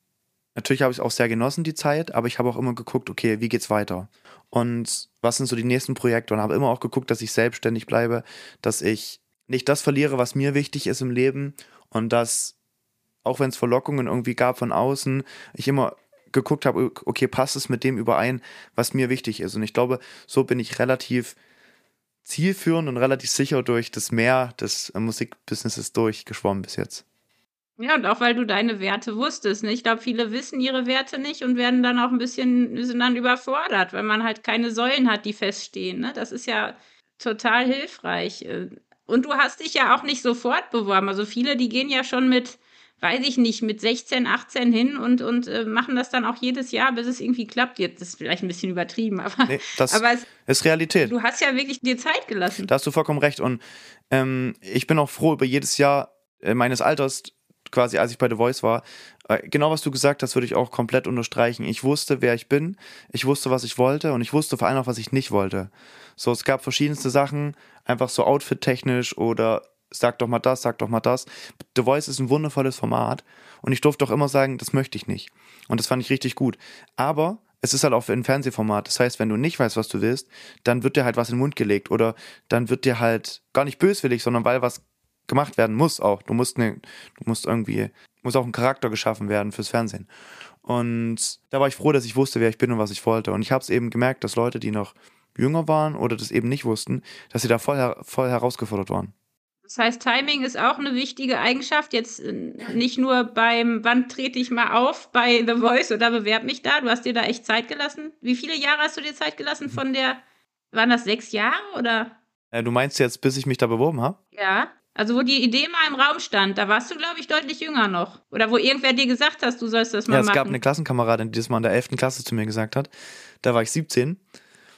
Natürlich habe ich es auch sehr genossen, die Zeit, aber ich habe auch immer geguckt, okay, wie geht's weiter? Und was sind so die nächsten Projekte? Und habe immer auch geguckt, dass ich selbstständig bleibe, dass ich nicht das verliere, was mir wichtig ist im Leben und dass, auch wenn es Verlockungen irgendwie gab von außen, ich immer geguckt habe, okay, passt es mit dem überein, was mir wichtig ist. Und ich glaube, so bin ich relativ zielführend und relativ sicher durch das Meer des Musikbusinesses durchgeschwommen bis jetzt. Ja, und auch weil du deine Werte wusstest. Ne? Ich glaube, viele wissen ihre Werte nicht und werden dann auch ein bisschen, sind dann überfordert, weil man halt keine Säulen hat, die feststehen. Ne? Das ist ja total hilfreich. Äh. Und du hast dich ja auch nicht sofort beworben. Also viele, die gehen ja schon mit, weiß ich nicht, mit 16, 18 hin und, und äh, machen das dann auch jedes Jahr, bis es irgendwie klappt. Jetzt ist vielleicht ein bisschen übertrieben, aber, nee, das aber es, ist Realität. Du hast ja wirklich dir Zeit gelassen. Da hast du vollkommen recht. Und ähm, ich bin auch froh über jedes Jahr äh, meines Alters, quasi, als ich bei The Voice war, äh, genau was du gesagt hast, würde ich auch komplett unterstreichen. Ich wusste, wer ich bin, ich wusste, was ich wollte und ich wusste vor allem auch, was ich nicht wollte. So, es gab verschiedenste Sachen, einfach so outfit-technisch oder sag doch mal das, sag doch mal das. The Voice ist ein wundervolles Format und ich durfte auch immer sagen, das möchte ich nicht. Und das fand ich richtig gut. Aber es ist halt auch ein Fernsehformat. Das heißt, wenn du nicht weißt, was du willst, dann wird dir halt was in den Mund gelegt oder dann wird dir halt gar nicht böswillig, sondern weil was gemacht werden muss auch. Du musst, ne, du musst irgendwie, muss auch ein Charakter geschaffen werden fürs Fernsehen. Und da war ich froh, dass ich wusste, wer ich bin und was ich wollte. Und ich habe es eben gemerkt, dass Leute, die noch jünger waren oder das eben nicht wussten, dass sie da voll, voll herausgefordert waren. Das heißt, Timing ist auch eine wichtige Eigenschaft. Jetzt äh, nicht nur beim, wann trete ich mal auf bei The Voice oder bewerb mich da. Du hast dir da echt Zeit gelassen. Wie viele Jahre hast du dir Zeit gelassen von der, waren das sechs Jahre oder? Äh, du meinst jetzt, bis ich mich da beworben habe? Ja. Also wo die Idee mal im Raum stand, da warst du, glaube ich, deutlich jünger noch. Oder wo irgendwer dir gesagt hat, du sollst das mal machen. Ja, es gab eine Klassenkameradin, die das mal in der 11. Klasse zu mir gesagt hat. Da war ich 17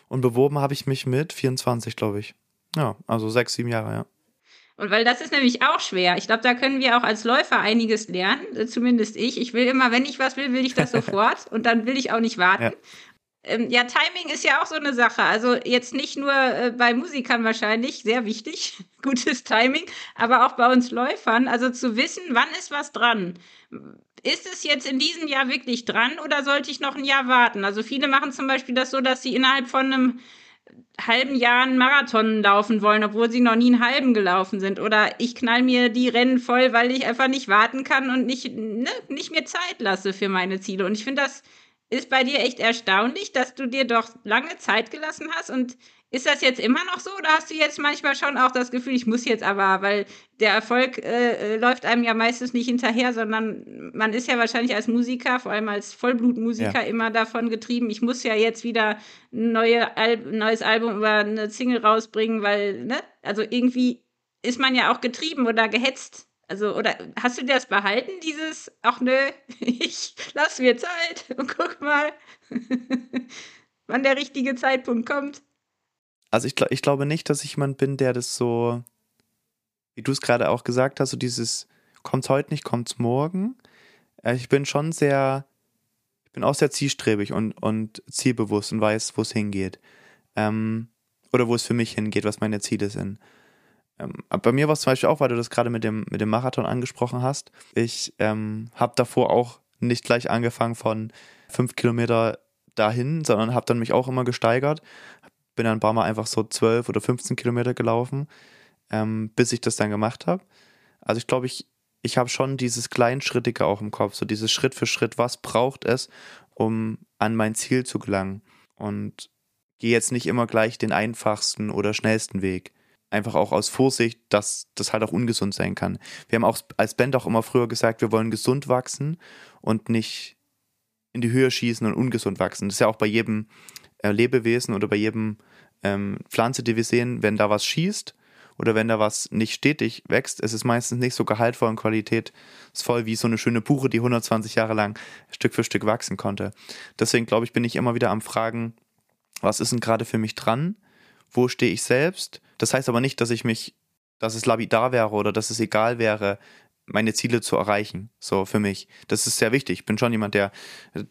und beworben habe ich mich mit 24, glaube ich. Ja, also sechs, sieben Jahre, ja. Und weil das ist nämlich auch schwer. Ich glaube, da können wir auch als Läufer einiges lernen, äh, zumindest ich. Ich will immer, wenn ich was will, will ich das <laughs> sofort und dann will ich auch nicht warten. Ja. Ähm, ja, Timing ist ja auch so eine Sache. Also jetzt nicht nur äh, bei Musikern wahrscheinlich, sehr wichtig, <laughs> gutes Timing, aber auch bei uns Läufern. Also zu wissen, wann ist was dran. Ist es jetzt in diesem Jahr wirklich dran oder sollte ich noch ein Jahr warten? Also viele machen zum Beispiel das so, dass sie innerhalb von einem halben Jahr einen Marathon laufen wollen, obwohl sie noch nie einen halben gelaufen sind. Oder ich knall mir die Rennen voll, weil ich einfach nicht warten kann und nicht, ne, nicht mir Zeit lasse für meine Ziele. Und ich finde, das ist bei dir echt erstaunlich, dass du dir doch lange Zeit gelassen hast und ist das jetzt immer noch so oder hast du jetzt manchmal schon auch das Gefühl, ich muss jetzt aber, weil der Erfolg äh, äh, läuft einem ja meistens nicht hinterher, sondern man ist ja wahrscheinlich als Musiker, vor allem als Vollblutmusiker, ja. immer davon getrieben, ich muss ja jetzt wieder ein neue Al neues Album oder eine Single rausbringen, weil, ne? Also irgendwie ist man ja auch getrieben oder gehetzt. Also, oder hast du das behalten, dieses, ach nö, <laughs> ich lass mir Zeit und <laughs> guck mal, <laughs> wann der richtige Zeitpunkt kommt? Also ich, ich glaube nicht, dass ich jemand bin, der das so, wie du es gerade auch gesagt hast, so dieses kommt's heute nicht, kommt's morgen. Äh, ich bin schon sehr, ich bin auch sehr zielstrebig und, und zielbewusst und weiß, wo es hingeht. Ähm, oder wo es für mich hingeht, was meine Ziele sind. Ähm, bei mir war es zum Beispiel auch, weil du das gerade mit dem, mit dem Marathon angesprochen hast. Ich ähm, habe davor auch nicht gleich angefangen von fünf Kilometer dahin, sondern habe dann mich auch immer gesteigert bin dann ein paar Mal einfach so 12 oder 15 Kilometer gelaufen, ähm, bis ich das dann gemacht habe. Also ich glaube, ich, ich habe schon dieses Kleinschrittige auch im Kopf, so dieses Schritt für Schritt, was braucht es, um an mein Ziel zu gelangen. Und gehe jetzt nicht immer gleich den einfachsten oder schnellsten Weg. Einfach auch aus Vorsicht, dass das halt auch ungesund sein kann. Wir haben auch als Band auch immer früher gesagt, wir wollen gesund wachsen und nicht in die Höhe schießen und ungesund wachsen. Das ist ja auch bei jedem Lebewesen oder bei jedem ähm, Pflanze, die wir sehen, wenn da was schießt oder wenn da was nicht stetig wächst, es ist meistens nicht so gehaltvoll und qualitätsvoll wie so eine schöne Buche, die 120 Jahre lang Stück für Stück wachsen konnte. Deswegen glaube ich, bin ich immer wieder am Fragen, was ist denn gerade für mich dran? Wo stehe ich selbst? Das heißt aber nicht, dass ich mich, dass es labidar wäre oder dass es egal wäre, meine Ziele zu erreichen. So für mich. Das ist sehr wichtig. Ich bin schon jemand, der,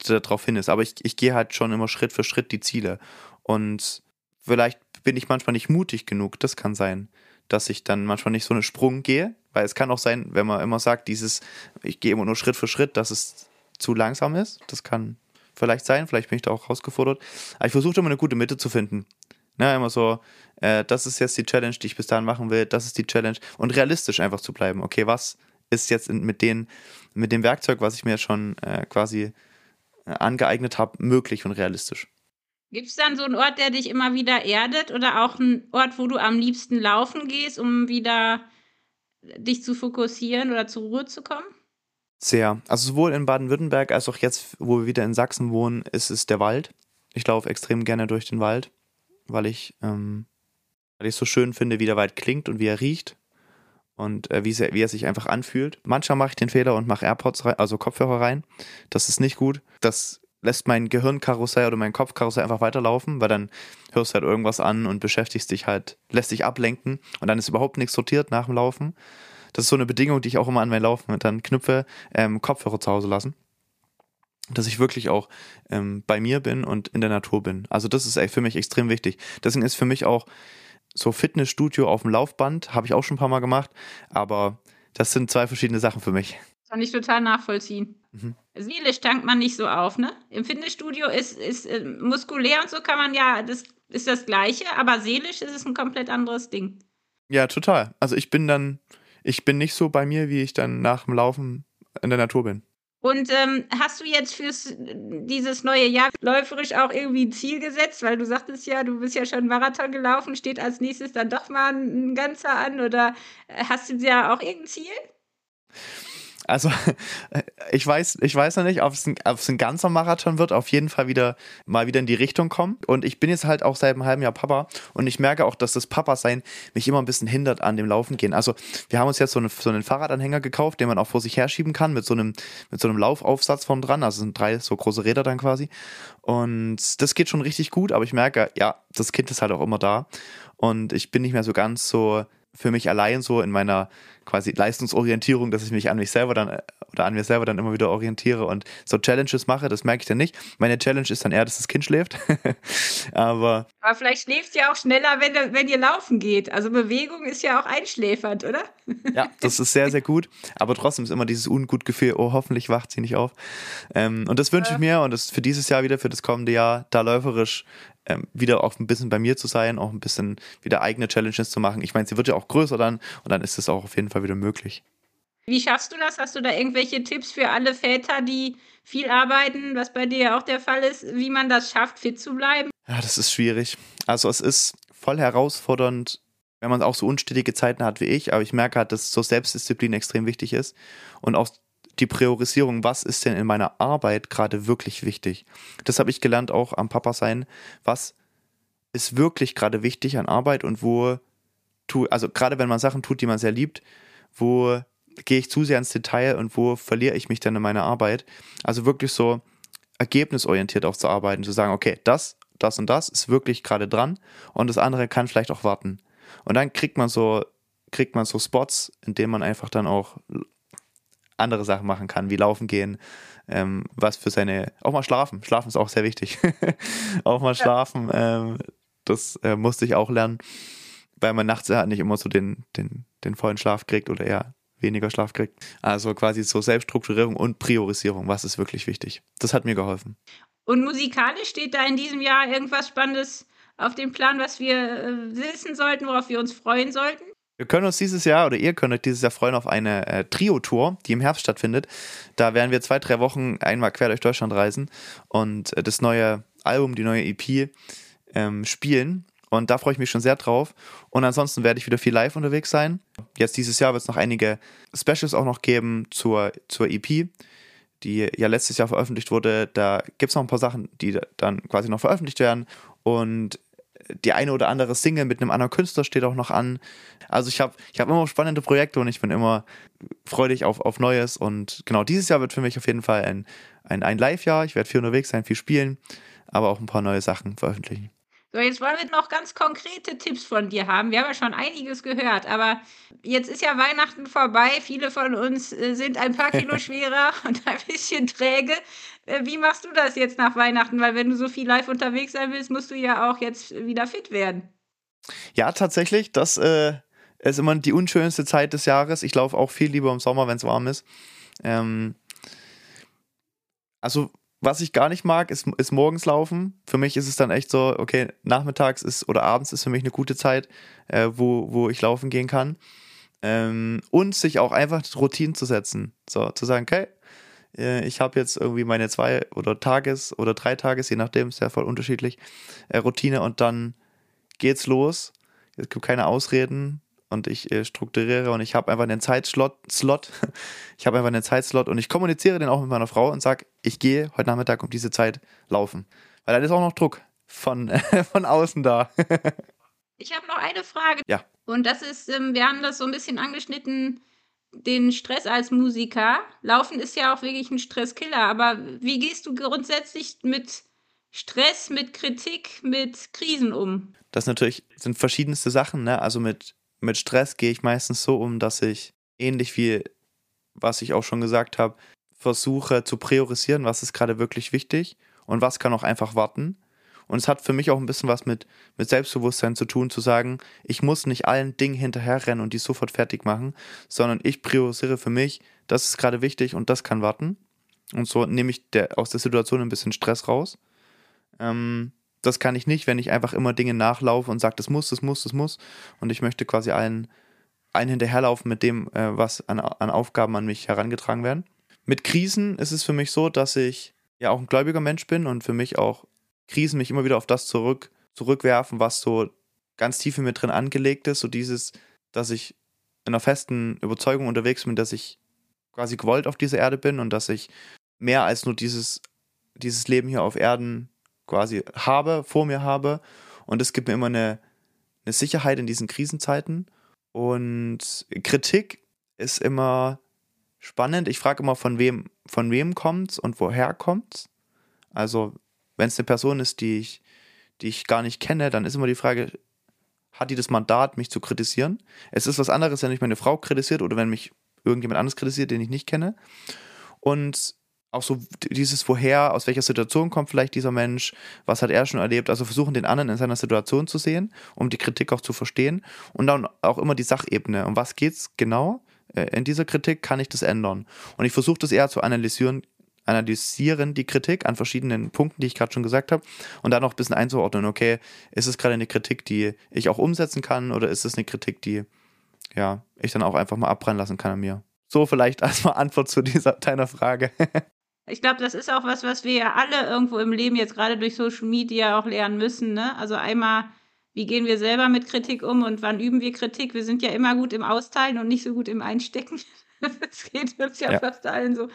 darauf hin ist. Aber ich, ich gehe halt schon immer Schritt für Schritt die Ziele. Und vielleicht bin ich manchmal nicht mutig genug. Das kann sein, dass ich dann manchmal nicht so einen Sprung gehe. Weil es kann auch sein, wenn man immer sagt, dieses, ich gehe immer nur Schritt für Schritt, dass es zu langsam ist. Das kann vielleicht sein. Vielleicht bin ich da auch herausgefordert. Aber ich versuche immer eine gute Mitte zu finden. Ne, immer so, äh, das ist jetzt die Challenge, die ich bis dahin machen will, das ist die Challenge. Und realistisch einfach zu bleiben. Okay, was ist jetzt mit, den, mit dem Werkzeug, was ich mir schon äh, quasi äh, angeeignet habe, möglich und realistisch. Gibt es dann so einen Ort, der dich immer wieder erdet oder auch einen Ort, wo du am liebsten laufen gehst, um wieder dich zu fokussieren oder zur Ruhe zu kommen? Sehr. Also sowohl in Baden-Württemberg als auch jetzt, wo wir wieder in Sachsen wohnen, ist es der Wald. Ich laufe extrem gerne durch den Wald, weil ich, ähm, weil ich so schön finde, wie der Wald klingt und wie er riecht und äh, wie, sehr, wie er sich einfach anfühlt. Manchmal mache ich den Fehler und mache AirPods rein, also Kopfhörer rein. Das ist nicht gut. Das lässt mein Gehirnkarussell oder mein Kopfkarussell einfach weiterlaufen, weil dann hörst du halt irgendwas an und beschäftigst dich halt, lässt dich ablenken und dann ist überhaupt nichts sortiert nach dem Laufen. Das ist so eine Bedingung, die ich auch immer an mein Laufen dann knüpfe, ähm, Kopfhörer zu Hause lassen. Dass ich wirklich auch ähm, bei mir bin und in der Natur bin. Also das ist für mich extrem wichtig. Deswegen ist für mich auch so Fitnessstudio auf dem Laufband, habe ich auch schon ein paar Mal gemacht, aber das sind zwei verschiedene Sachen für mich. Kann ich total nachvollziehen. Mhm. Seelisch tankt man nicht so auf, ne? Im Fitnessstudio ist, ist äh, muskulär und so kann man ja, das ist das Gleiche, aber seelisch ist es ein komplett anderes Ding. Ja, total. Also ich bin dann, ich bin nicht so bei mir, wie ich dann nach dem Laufen in der Natur bin. Und ähm, hast du jetzt fürs dieses neue Jahr läuferisch auch irgendwie ein Ziel gesetzt? Weil du sagtest ja, du bist ja schon Marathon gelaufen, steht als nächstes dann doch mal ein, ein ganzer an oder hast du ja auch irgendein Ziel? Also <laughs> ich weiß, ich weiß noch nicht, ob es, ein, ob es ein ganzer Marathon wird, auf jeden Fall wieder mal wieder in die Richtung kommen. Und ich bin jetzt halt auch seit einem halben Jahr Papa und ich merke auch, dass das Papa-Sein mich immer ein bisschen hindert an dem Laufen gehen. Also wir haben uns jetzt so, eine, so einen Fahrradanhänger gekauft, den man auch vor sich herschieben kann, mit so einem, mit so einem Laufaufsatz vorn dran. Also sind drei so große Räder dann quasi. Und das geht schon richtig gut, aber ich merke, ja, das Kind ist halt auch immer da. Und ich bin nicht mehr so ganz so für mich allein so in meiner quasi Leistungsorientierung, dass ich mich an mich selber dann äh, oder an mir selber dann immer wieder orientiere und so Challenges mache, das merke ich dann nicht. Meine Challenge ist dann eher, dass das Kind schläft. <laughs> Aber, Aber vielleicht schläft ihr auch schneller, wenn, wenn ihr laufen geht. Also Bewegung ist ja auch einschläfernd, oder? <laughs> ja, das ist sehr, sehr gut. Aber trotzdem ist immer dieses Ungutgefühl, oh, hoffentlich wacht sie nicht auf. Ähm, und das wünsche ich mir und das für dieses Jahr wieder, für das kommende Jahr, da läuferisch ähm, wieder auch ein bisschen bei mir zu sein, auch ein bisschen wieder eigene Challenges zu machen. Ich meine, sie wird ja auch größer dann und dann ist es auch auf jeden Fall wieder möglich. Wie schaffst du das? Hast du da irgendwelche Tipps für alle Väter, die viel arbeiten, was bei dir ja auch der Fall ist, wie man das schafft, fit zu bleiben? Ja, das ist schwierig. Also es ist voll herausfordernd, wenn man auch so unstetige Zeiten hat wie ich, aber ich merke halt, dass so Selbstdisziplin extrem wichtig ist und auch die Priorisierung, was ist denn in meiner Arbeit gerade wirklich wichtig. Das habe ich gelernt auch am Papa sein, was ist wirklich gerade wichtig an Arbeit und wo tu, also gerade wenn man Sachen tut, die man sehr liebt, wo gehe ich zu sehr ins Detail und wo verliere ich mich dann in meiner Arbeit? Also wirklich so ergebnisorientiert auch zu arbeiten, zu sagen, okay, das, das und das ist wirklich gerade dran und das andere kann vielleicht auch warten. Und dann kriegt man so, kriegt man so Spots, in denen man einfach dann auch andere Sachen machen kann, wie laufen gehen, ähm, was für seine, auch mal schlafen. Schlafen ist auch sehr wichtig. <laughs> auch mal schlafen, ähm, das äh, musste ich auch lernen, weil man nachts ja nicht immer so den, den, den vollen Schlaf kriegt oder eher weniger Schlaf kriegt. Also quasi so Selbststrukturierung und Priorisierung, was ist wirklich wichtig. Das hat mir geholfen. Und musikalisch steht da in diesem Jahr irgendwas Spannendes auf dem Plan, was wir äh, wissen sollten, worauf wir uns freuen sollten? Wir können uns dieses Jahr oder ihr könnt euch dieses Jahr freuen auf eine äh, Trio-Tour, die im Herbst stattfindet. Da werden wir zwei, drei Wochen einmal quer durch Deutschland reisen und äh, das neue Album, die neue EP ähm, spielen. Und da freue ich mich schon sehr drauf. Und ansonsten werde ich wieder viel live unterwegs sein. Jetzt dieses Jahr wird es noch einige Specials auch noch geben zur, zur EP, die ja letztes Jahr veröffentlicht wurde. Da gibt es noch ein paar Sachen, die dann quasi noch veröffentlicht werden. Und die eine oder andere Single mit einem anderen Künstler steht auch noch an. Also ich habe ich hab immer spannende Projekte und ich bin immer freudig auf, auf Neues. Und genau, dieses Jahr wird für mich auf jeden Fall ein, ein, ein Live-Jahr. Ich werde viel unterwegs sein, viel spielen, aber auch ein paar neue Sachen veröffentlichen. So, jetzt wollen wir noch ganz konkrete Tipps von dir haben. Wir haben ja schon einiges gehört, aber jetzt ist ja Weihnachten vorbei. Viele von uns äh, sind ein paar Kilo <laughs> schwerer und ein bisschen träge. Äh, wie machst du das jetzt nach Weihnachten? Weil wenn du so viel live unterwegs sein willst, musst du ja auch jetzt wieder fit werden. Ja, tatsächlich. Das äh, ist immer die unschönste Zeit des Jahres. Ich laufe auch viel lieber im Sommer, wenn es warm ist. Ähm, also was ich gar nicht mag, ist, ist morgens laufen. Für mich ist es dann echt so, okay, nachmittags ist oder abends ist für mich eine gute Zeit, äh, wo, wo ich laufen gehen kann. Ähm, und sich auch einfach Routinen zu setzen. So, zu sagen, okay, äh, ich habe jetzt irgendwie meine zwei oder Tages- oder drei Tages, je nachdem, ist ja voll unterschiedlich, äh, Routine und dann geht's los. Es gibt keine Ausreden und ich äh, strukturiere und ich habe einfach einen Zeitslot, Slot. <laughs> ich habe einfach einen Zeitslot und ich kommuniziere den auch mit meiner Frau und sage, ich gehe heute Nachmittag um diese Zeit laufen. Weil dann ist auch noch Druck von, <laughs> von außen da. <laughs> ich habe noch eine Frage. Ja. Und das ist, ähm, wir haben das so ein bisschen angeschnitten, den Stress als Musiker. Laufen ist ja auch wirklich ein Stresskiller, aber wie gehst du grundsätzlich mit Stress, mit Kritik, mit Krisen um? Das natürlich sind verschiedenste Sachen, ne? Also mit mit Stress gehe ich meistens so um, dass ich ähnlich wie was ich auch schon gesagt habe, versuche zu priorisieren, was ist gerade wirklich wichtig und was kann auch einfach warten. Und es hat für mich auch ein bisschen was mit, mit Selbstbewusstsein zu tun, zu sagen, ich muss nicht allen Dingen hinterherrennen und die sofort fertig machen, sondern ich priorisiere für mich, das ist gerade wichtig und das kann warten. Und so nehme ich der, aus der Situation ein bisschen Stress raus. Ähm, das kann ich nicht, wenn ich einfach immer Dinge nachlaufe und sage, das muss, das muss, das muss. Und ich möchte quasi allen, allen hinterherlaufen mit dem, äh, was an, an Aufgaben an mich herangetragen werden. Mit Krisen ist es für mich so, dass ich ja auch ein gläubiger Mensch bin und für mich auch Krisen mich immer wieder auf das zurück, zurückwerfen, was so ganz tief in mir drin angelegt ist. So dieses, dass ich in einer festen Überzeugung unterwegs bin, dass ich quasi gewollt auf dieser Erde bin und dass ich mehr als nur dieses, dieses Leben hier auf Erden quasi habe, vor mir habe. Und es gibt mir immer eine, eine Sicherheit in diesen Krisenzeiten. Und Kritik ist immer spannend. Ich frage immer, von wem, von wem kommt's und woher kommt's. Also, wenn es eine Person ist, die ich, die ich gar nicht kenne, dann ist immer die Frage, hat die das Mandat, mich zu kritisieren. Es ist was anderes, wenn mich meine Frau kritisiert oder wenn mich irgendjemand anderes kritisiert, den ich nicht kenne. Und auch so dieses Woher, aus welcher Situation kommt vielleicht dieser Mensch, was hat er schon erlebt, also versuchen den anderen in seiner Situation zu sehen, um die Kritik auch zu verstehen und dann auch immer die Sachebene, um was geht es genau äh, in dieser Kritik, kann ich das ändern und ich versuche das eher zu analysieren, analysieren die Kritik an verschiedenen Punkten, die ich gerade schon gesagt habe, und dann noch ein bisschen einzuordnen, okay, ist es gerade eine Kritik, die ich auch umsetzen kann, oder ist es eine Kritik, die ja, ich dann auch einfach mal abbrennen lassen kann an mir. So vielleicht <laughs> als mal Antwort zu dieser deiner Frage. Ich glaube, das ist auch was, was wir ja alle irgendwo im Leben jetzt gerade durch Social Media auch lernen müssen. Ne? Also einmal, wie gehen wir selber mit Kritik um und wann üben wir Kritik? Wir sind ja immer gut im Austeilen und nicht so gut im Einstecken. <laughs> das geht uns ja, ja. fast allen so.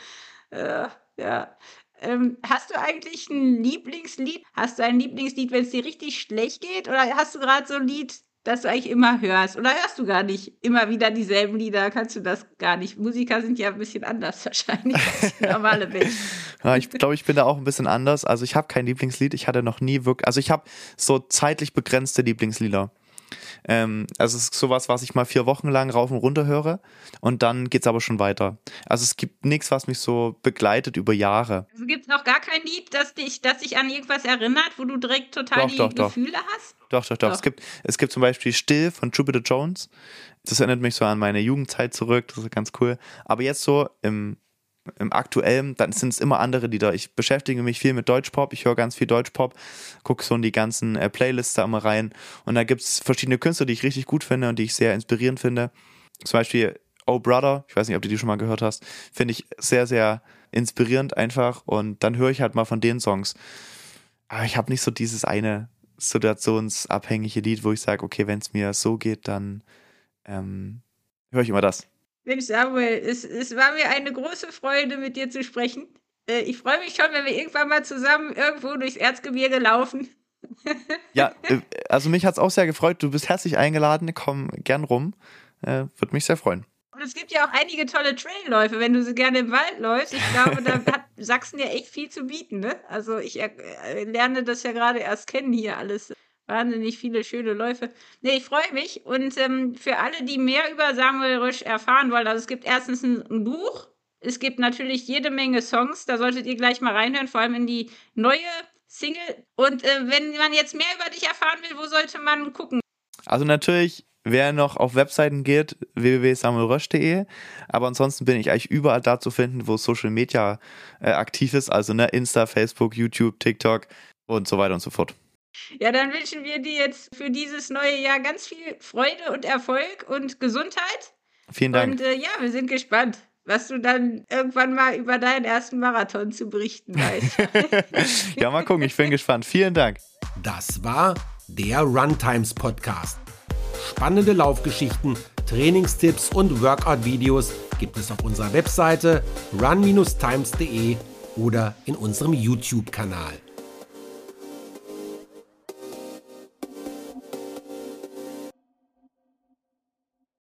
Äh, ja. Ähm, hast du eigentlich ein Lieblingslied? Hast du ein Lieblingslied, wenn es dir richtig schlecht geht? Oder hast du gerade so ein Lied, das du eigentlich immer hörst? Oder hörst du gar nicht immer wieder dieselben Lieder? Kannst du das gar nicht? Musiker sind ja ein bisschen anders <laughs> wahrscheinlich als <laughs> normale Menschen. ja, ich glaube, ich bin da auch ein bisschen anders. Also ich habe kein Lieblingslied. Ich hatte noch nie wirklich, also ich habe so zeitlich begrenzte Lieblingslieder. Ähm, also es ist sowas, was ich mal vier Wochen lang rauf und runter höre und dann geht es aber schon weiter. Also es gibt nichts, was mich so begleitet über Jahre. Also gibt es noch gar kein Lied, das dich, das dich an irgendwas erinnert, wo du direkt total doch, die doch, Gefühle doch. hast? Doch, doch, doch. doch. Es, gibt, es gibt zum Beispiel Still von Jupiter Jones. Das erinnert mich so an meine Jugendzeit zurück. Das ist ganz cool. Aber jetzt so im im aktuellen, dann sind es immer andere Lieder. Ich beschäftige mich viel mit Deutschpop, ich höre ganz viel Deutschpop, gucke so in die ganzen äh, Playlists da immer rein und da gibt es verschiedene Künstler, die ich richtig gut finde und die ich sehr inspirierend finde. Zum Beispiel Oh Brother, ich weiß nicht, ob du die schon mal gehört hast, finde ich sehr, sehr inspirierend einfach und dann höre ich halt mal von den Songs. Aber ich habe nicht so dieses eine situationsabhängige Lied, wo ich sage, okay, wenn es mir so geht, dann ähm, höre ich immer das. Mensch, Samuel, es, es war mir eine große Freude, mit dir zu sprechen. Äh, ich freue mich schon, wenn wir irgendwann mal zusammen irgendwo durchs Erzgebirge laufen. <laughs> ja, äh, also mich hat es auch sehr gefreut. Du bist herzlich eingeladen. Komm gern rum. Äh, Würde mich sehr freuen. Und es gibt ja auch einige tolle Trailläufe, wenn du so gerne im Wald läufst. Ich glaube, da hat <laughs> Sachsen ja echt viel zu bieten. Ne? Also ich äh, lerne das ja gerade erst kennen hier alles wahnsinnig viele schöne Läufe. Nee, ich freue mich. Und ähm, für alle, die mehr über Samuel Rösch erfahren wollen, also es gibt erstens ein, ein, Buch, es gibt natürlich jede Menge Songs, da solltet ihr gleich mal reinhören, vor allem in die neue Single. Und äh, wenn man jetzt mehr über dich erfahren will, wo sollte man gucken? Also natürlich Wer noch auf Webseiten geht, www.samuelrösch.de. Aber ansonsten bin ich eigentlich überall da zu finden, wo Social Media äh, aktiv ist. Also ne, Insta, Facebook, YouTube, TikTok und so weiter und so fort. Ja, dann wünschen wir dir jetzt für dieses neue Jahr ganz viel Freude und Erfolg und Gesundheit. Vielen Dank. Und äh, ja, wir sind gespannt, was du dann irgendwann mal über deinen ersten Marathon zu berichten weißt. <laughs> ja, mal gucken, ich bin gespannt. Vielen Dank. Das war der Runtimes Podcast. Spannende Laufgeschichten, Trainingstipps und Workout-Videos gibt es auf unserer Webseite run-times.de oder in unserem YouTube-Kanal.